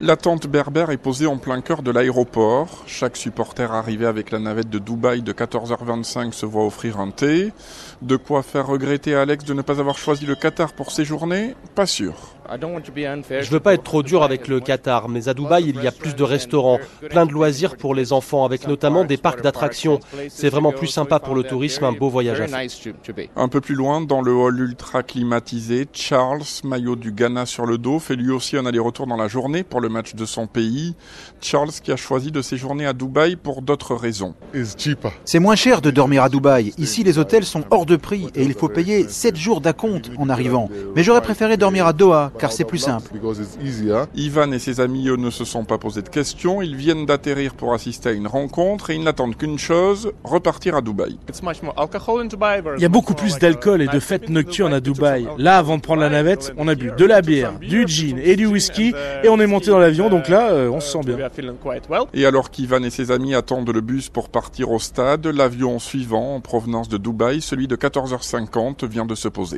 La tente berbère est posée en plein cœur de l'aéroport. Chaque supporter arrivé avec la navette de Dubaï de 14h25 se voit offrir un thé. De quoi faire regretter à Alex de ne pas avoir choisi le Qatar pour séjourner Pas sûr. Je veux pas être trop dur avec le Qatar, mais à Dubaï, il y a plus de restaurants, plein de loisirs pour les enfants, avec notamment des parcs d'attractions. C'est vraiment plus sympa pour le tourisme, un beau voyage à faire. Un peu plus loin, dans le hall ultra climatisé, Charles, maillot du Ghana sur le dos, fait lui aussi un aller-retour dans la journée pour le match de son pays. Charles qui a choisi de séjourner à Dubaï pour d'autres raisons. C'est moins cher de dormir à Dubaï. Ici, les hôtels sont hors de prix et il faut payer 7 jours d'acompte en arrivant. Mais j'aurais préféré dormir à Doha car c'est plus simple. Ivan et ses amis, eux, ne se sont pas posés de questions. Ils viennent d'atterrir pour assister à une rencontre et ils n'attendent qu'une chose, repartir à Dubaï. Il y a beaucoup plus d'alcool et de fêtes nocturnes à Dubaï. Là, avant de prendre la navette, on a bu de la bière, du gin et du whisky et on est monté dans l'avion, donc là, euh, on se sent bien. Et alors qu'Ivan et ses amis attendent le bus pour partir au stade, l'avion suivant en provenance de Dubaï, celui de 14h50, vient de se poser.